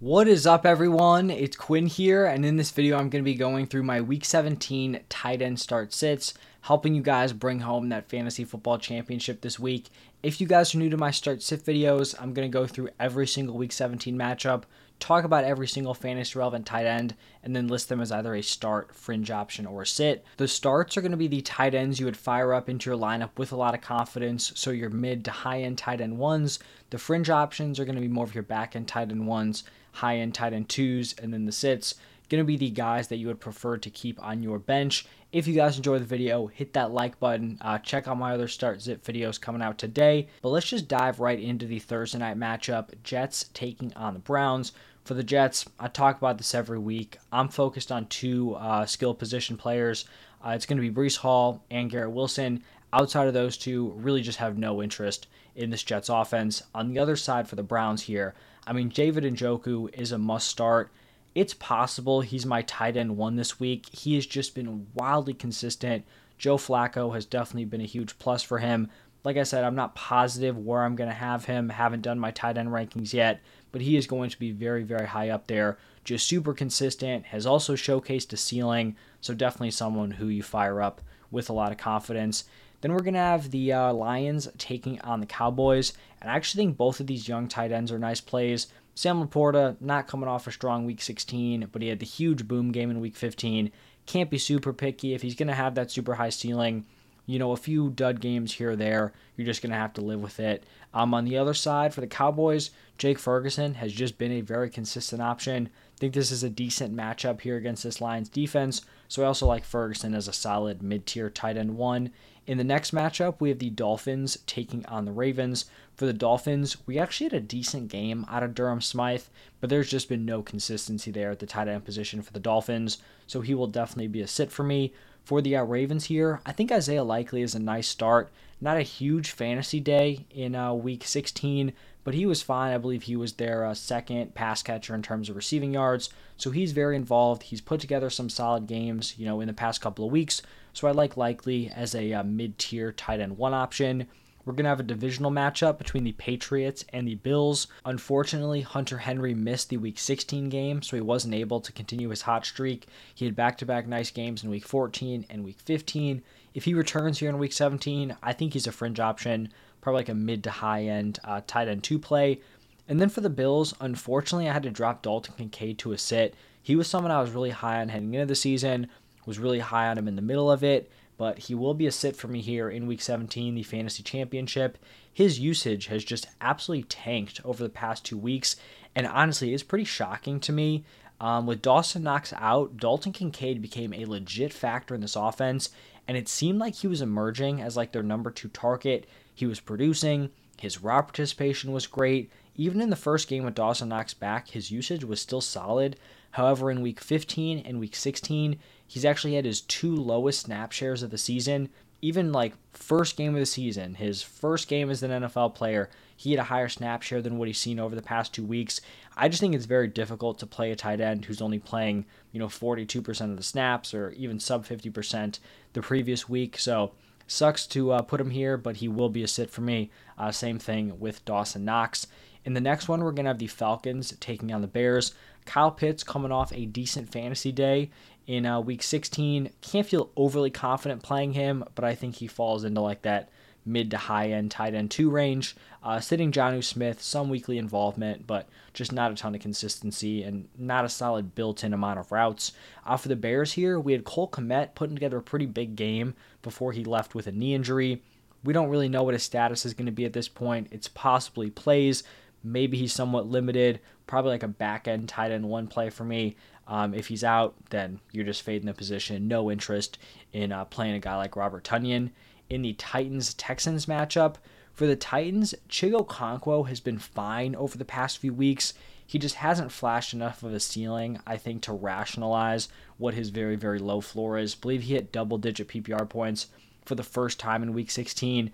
What is up, everyone? It's Quinn here, and in this video, I'm going to be going through my Week 17 tight end start sits, helping you guys bring home that fantasy football championship this week. If you guys are new to my start sit videos, I'm going to go through every single Week 17 matchup, talk about every single fantasy relevant tight end, and then list them as either a start, fringe option, or sit. The starts are going to be the tight ends you would fire up into your lineup with a lot of confidence, so your mid to high end tight end ones. The fringe options are going to be more of your back end tight end ones, high end tight end twos, and then the sits. Going to be the guys that you would prefer to keep on your bench. If you guys enjoyed the video, hit that like button. Uh, check out my other start zip videos coming out today. But let's just dive right into the Thursday night matchup Jets taking on the Browns. For the Jets, I talk about this every week. I'm focused on two uh, skill position players. Uh, it's going to be Breece Hall and Garrett Wilson. Outside of those two, really just have no interest in this Jets offense. On the other side for the Browns here, I mean, David Njoku is a must start. It's possible he's my tight end one this week. He has just been wildly consistent. Joe Flacco has definitely been a huge plus for him. Like I said, I'm not positive where I'm going to have him. Haven't done my tight end rankings yet, but he is going to be very, very high up there. Just super consistent. Has also showcased a ceiling, so definitely someone who you fire up with a lot of confidence. Then we're going to have the uh, Lions taking on the Cowboys. And I actually think both of these young tight ends are nice plays. Sam LaPorta, not coming off a strong week 16, but he had the huge boom game in week 15. Can't be super picky if he's going to have that super high ceiling you know, a few dud games here or there. You're just going to have to live with it. Um, on the other side, for the Cowboys, Jake Ferguson has just been a very consistent option. I think this is a decent matchup here against this Lions defense. So I also like Ferguson as a solid mid tier tight end one. In the next matchup, we have the Dolphins taking on the Ravens. For the Dolphins, we actually had a decent game out of Durham Smythe, but there's just been no consistency there at the tight end position for the Dolphins. So he will definitely be a sit for me. For the uh, Ravens here, I think Isaiah Likely is a nice start. Not a huge fantasy day in uh, week 16, but he was fine. I believe he was their uh, second pass catcher in terms of receiving yards. So he's very involved. He's put together some solid games, you know, in the past couple of weeks. So I like Likely as a uh, mid-tier tight end one option. We're going to have a divisional matchup between the Patriots and the Bills. Unfortunately, Hunter Henry missed the Week 16 game, so he wasn't able to continue his hot streak. He had back to back nice games in Week 14 and Week 15. If he returns here in Week 17, I think he's a fringe option, probably like a mid to high end uh, tight end two play. And then for the Bills, unfortunately, I had to drop Dalton Kincaid to a sit. He was someone I was really high on heading into the season, was really high on him in the middle of it but he will be a sit for me here in week 17, the fantasy championship. His usage has just absolutely tanked over the past two weeks, and honestly, it's pretty shocking to me. Um, with Dawson Knox out, Dalton Kincaid became a legit factor in this offense, and it seemed like he was emerging as like their number two target. He was producing, his route participation was great. Even in the first game with Dawson Knox back, his usage was still solid. However, in week 15 and week 16, He's actually had his two lowest snap shares of the season. Even like first game of the season, his first game as an NFL player, he had a higher snap share than what he's seen over the past two weeks. I just think it's very difficult to play a tight end who's only playing, you know, 42% of the snaps or even sub 50% the previous week. So sucks to uh, put him here, but he will be a sit for me. Uh, same thing with Dawson Knox. In the next one, we're going to have the Falcons taking on the Bears. Kyle Pitts coming off a decent fantasy day in uh, week 16. Can't feel overly confident playing him, but I think he falls into like that mid to high end tight end two range. Uh, sitting Jonnu Smith, some weekly involvement, but just not a ton of consistency and not a solid built in amount of routes. Uh, for the Bears here, we had Cole Kmet putting together a pretty big game before he left with a knee injury. We don't really know what his status is going to be at this point. It's possibly plays, Maybe he's somewhat limited, probably like a back end tight end one play for me. Um, if he's out, then you're just fading the position. No interest in uh, playing a guy like Robert Tonyan. In the Titans Texans matchup, for the Titans, Chig Okonkwo has been fine over the past few weeks. He just hasn't flashed enough of a ceiling, I think, to rationalize what his very, very low floor is. I believe he hit double digit PPR points for the first time in week 16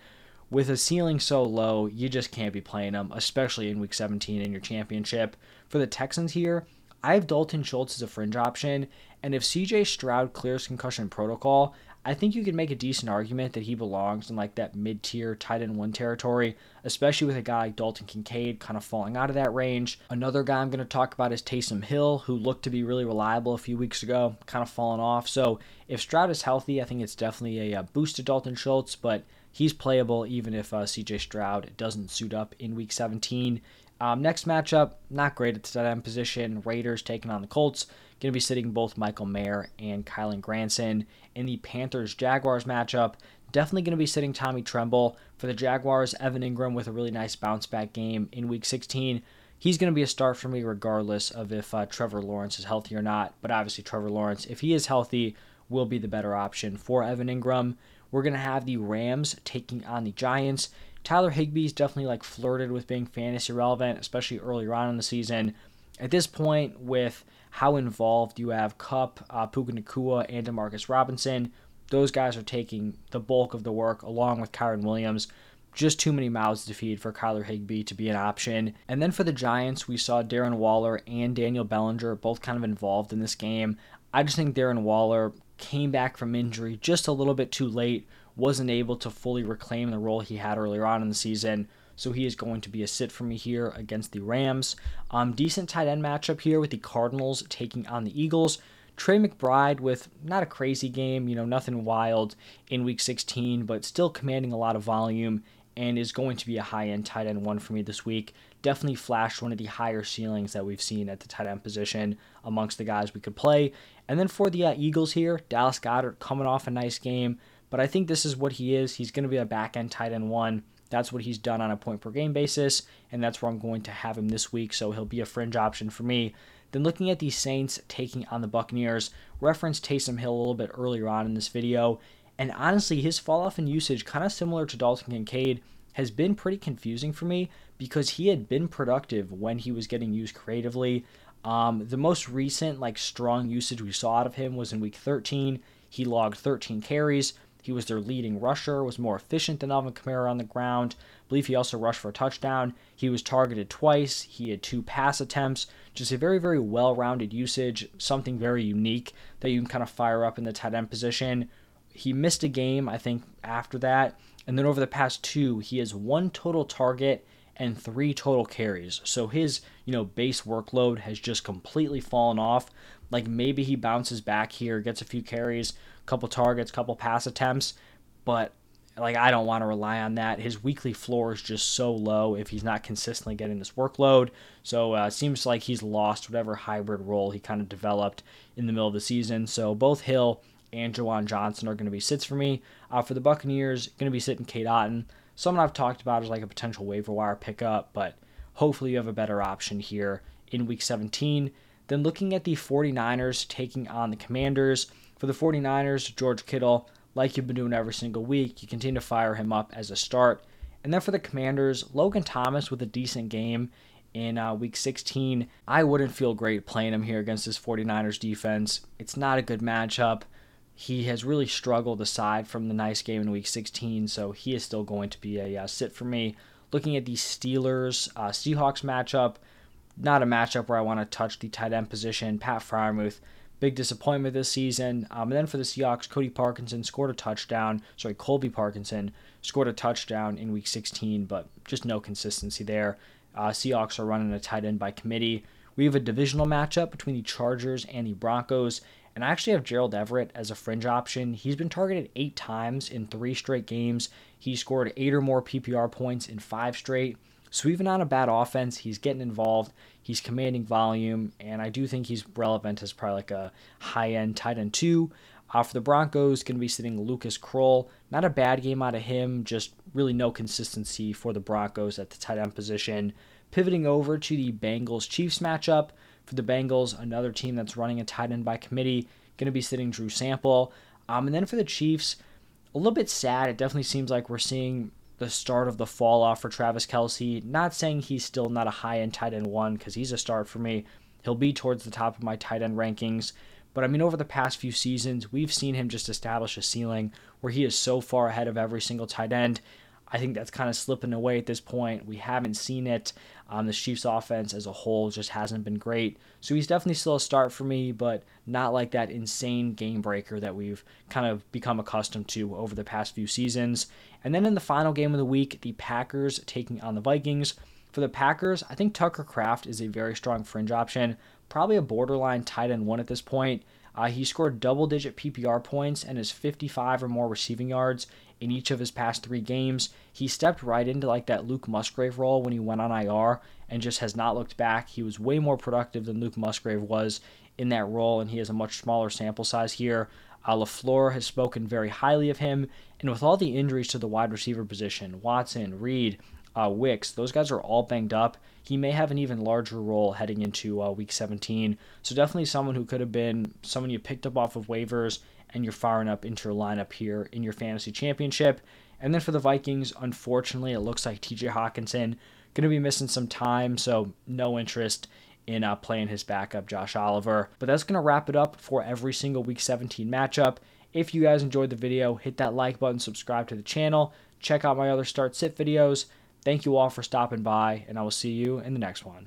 with a ceiling so low, you just can't be playing them, especially in week 17 in your championship. For the Texans here, I have Dalton Schultz as a fringe option, and if CJ Stroud clears concussion protocol, I think you can make a decent argument that he belongs in like that mid tier tight end one territory, especially with a guy like Dalton Kincaid kind of falling out of that range. Another guy I'm going to talk about is Taysom Hill, who looked to be really reliable a few weeks ago, kind of fallen off. So if Stroud is healthy, I think it's definitely a, a boost to Dalton Schultz, but he's playable even if uh, CJ Stroud doesn't suit up in week 17. Um, next matchup, not great at the tight end position. Raiders taking on the Colts. Going to be sitting both Michael Mayer and Kylen Granson. In the Panthers Jaguars matchup, definitely going to be sitting Tommy Tremble. For the Jaguars, Evan Engram with a really nice bounce back game in week 16. He's going to be a start for me regardless of if uh, Trevor Lawrence is healthy or not. But obviously, Trevor Lawrence, if he is healthy, will be the better option for Evan Engram. We're going to have the Rams taking on the Giants. Tyler Higbee's definitely like flirted with being fantasy relevant, especially earlier on in the season. At this point, with how involved you have Cup, uh, Puka Nacua, and Demarcus Robinson, those guys are taking the bulk of the work along with Kyren Williams. Just too many mouths to feed for Kyler Higbee to be an option. And then for the Giants, we saw Darren Waller and Daniel Bellinger both kind of involved in this game. I just think Darren Waller came back from injury just a little bit too late, wasn't able to fully reclaim the role he had earlier on in the season. So he is going to be a sit for me here against the Rams. Um, decent tight end matchup here with the Cardinals taking on the Eagles. Trey McBride with not a crazy game, you know, nothing wild in week 16, but still commanding a lot of volume and is going to be a high end tight end one for me this week. Definitely flashed one of the higher ceilings that we've seen at the tight end position amongst the guys we could play. And then for the uh, Eagles here, Dallas Goedert coming off a nice game, but I think this is what he is. He's going to be a back end tight end one. That's what he's done on a point per game basis, and that's where I'm going to have him this week, so he'll be a fringe option for me. Then looking at the Saints taking on the Buccaneers, referenced Taysom Hill a little bit earlier on in this video, and honestly, his fall off in usage, kind of similar to Dalton Kincaid, has been pretty confusing for me because he had been productive when he was getting used creatively. Um, the most recent like strong usage we saw out of him was in week 13. He logged 13 carries. He was their leading rusher, was more efficient than Alvin Kamara on the ground. I believe he also rushed for a touchdown. He was targeted twice. He had two pass attempts. Just a very, very well rounded usage, something very unique that you can kind of fire up in the tight end position. He missed a game, I think, after that. And then over the past two, he has one total target and three total carries. So his, you know, base workload has just completely fallen off. Like maybe he bounces back here, gets a few carries, couple targets, couple pass attempts, but like I don't want to rely on that. His weekly floor is just so low if he's not consistently getting this workload. So uh, seems like he's lost whatever hybrid role he kind of developed in the middle of the season. So both Hill and Juwan Johnson are going to be sits for me. Uh, for the Buccaneers, going to be sitting Cade Otton someone I've talked about is like a potential waiver wire pickup, but hopefully you have a better option here in week 17. Then looking at the 49ers taking on the Commanders. For the 49ers, George Kittle, like you've been doing every single week, you continue to fire him up as a start. And then for the Commanders, Logan Thomas with a decent game in uh, week 16. I wouldn't feel great playing him here against this 49ers defense. It's not a good matchup. He has really struggled aside from the nice game in week 16, so he is still going to be a uh, sit for me. Looking at the Steelers uh, Seahawks matchup, not a matchup where I want to touch the tight end position. Pat Freiermuth, big disappointment this season. Um, and then for the Seahawks, Cody Parkinson scored a touchdown. Sorry, Colby Parkinson scored a touchdown in week 16, but just no consistency there. Uh, Seahawks are running a tight end by committee. We have a divisional matchup between the Chargers and the Broncos. And I actually have Gerald Everett as a fringe option. He's been targeted eight times in three straight games. He scored eight or more PPR points in five straight. So even on a bad offense, he's getting involved. He's commanding volume, and I do think he's relevant as probably like a high-end tight end two. Uh, for the Broncos, going to be sitting Lucas Krull. Not a bad game out of him, just really no consistency for the Broncos at the tight end position. Pivoting over to the Bengals Chiefs matchup, for the Bengals, another team that's running a tight end by committee, going to be sitting Drew Sample. Um, and then for the Chiefs, a little bit sad. It definitely seems like we're seeing the start of the fall off for Travis Kelce. Not saying he's still not a high end tight end one because he's a start for me. He'll be towards the top of my tight end rankings. But I mean, over the past few seasons, we've seen him just establish a ceiling where he is so far ahead of every single tight end. I think that's kind of slipping away at this point. We haven't seen it. Um, the Chiefs offense as a whole just hasn't been great. So he's definitely still a start for me, but not like that insane game breaker that we've kind of become accustomed to over the past few seasons. And then in the final game of the week, the Packers taking on the Vikings. For the Packers, I think Tucker Kraft is a very strong fringe option, probably a borderline tight end one at this point. Uh, he scored double digit PPR points and has 55 or more receiving yards in each of his past three games. He stepped right into like that Luke Musgrave role when he went on IR and just has not looked back. He was way more productive than Luke Musgrave was in that role, and he has a much smaller sample size here. Uh, LaFleur has spoken very highly of him, and with all the injuries to the wide receiver position, Watson, Reed, uh, Wicks, those guys are all banged up. He may have an even larger role heading into uh, week 17. So, definitely someone who could have been someone you picked up off of waivers and you're firing up into your lineup here in your fantasy championship. And then for the Vikings, unfortunately, it looks like TJ Hockenson going to be missing some time, so no interest in uh, playing his backup, Josh Oliver. But that's going to wrap it up for every single Week 17 matchup. If you guys enjoyed the video, hit that like button, subscribe to the channel, check out my other start sit videos. Thank you all for stopping by, and I will see you in the next one.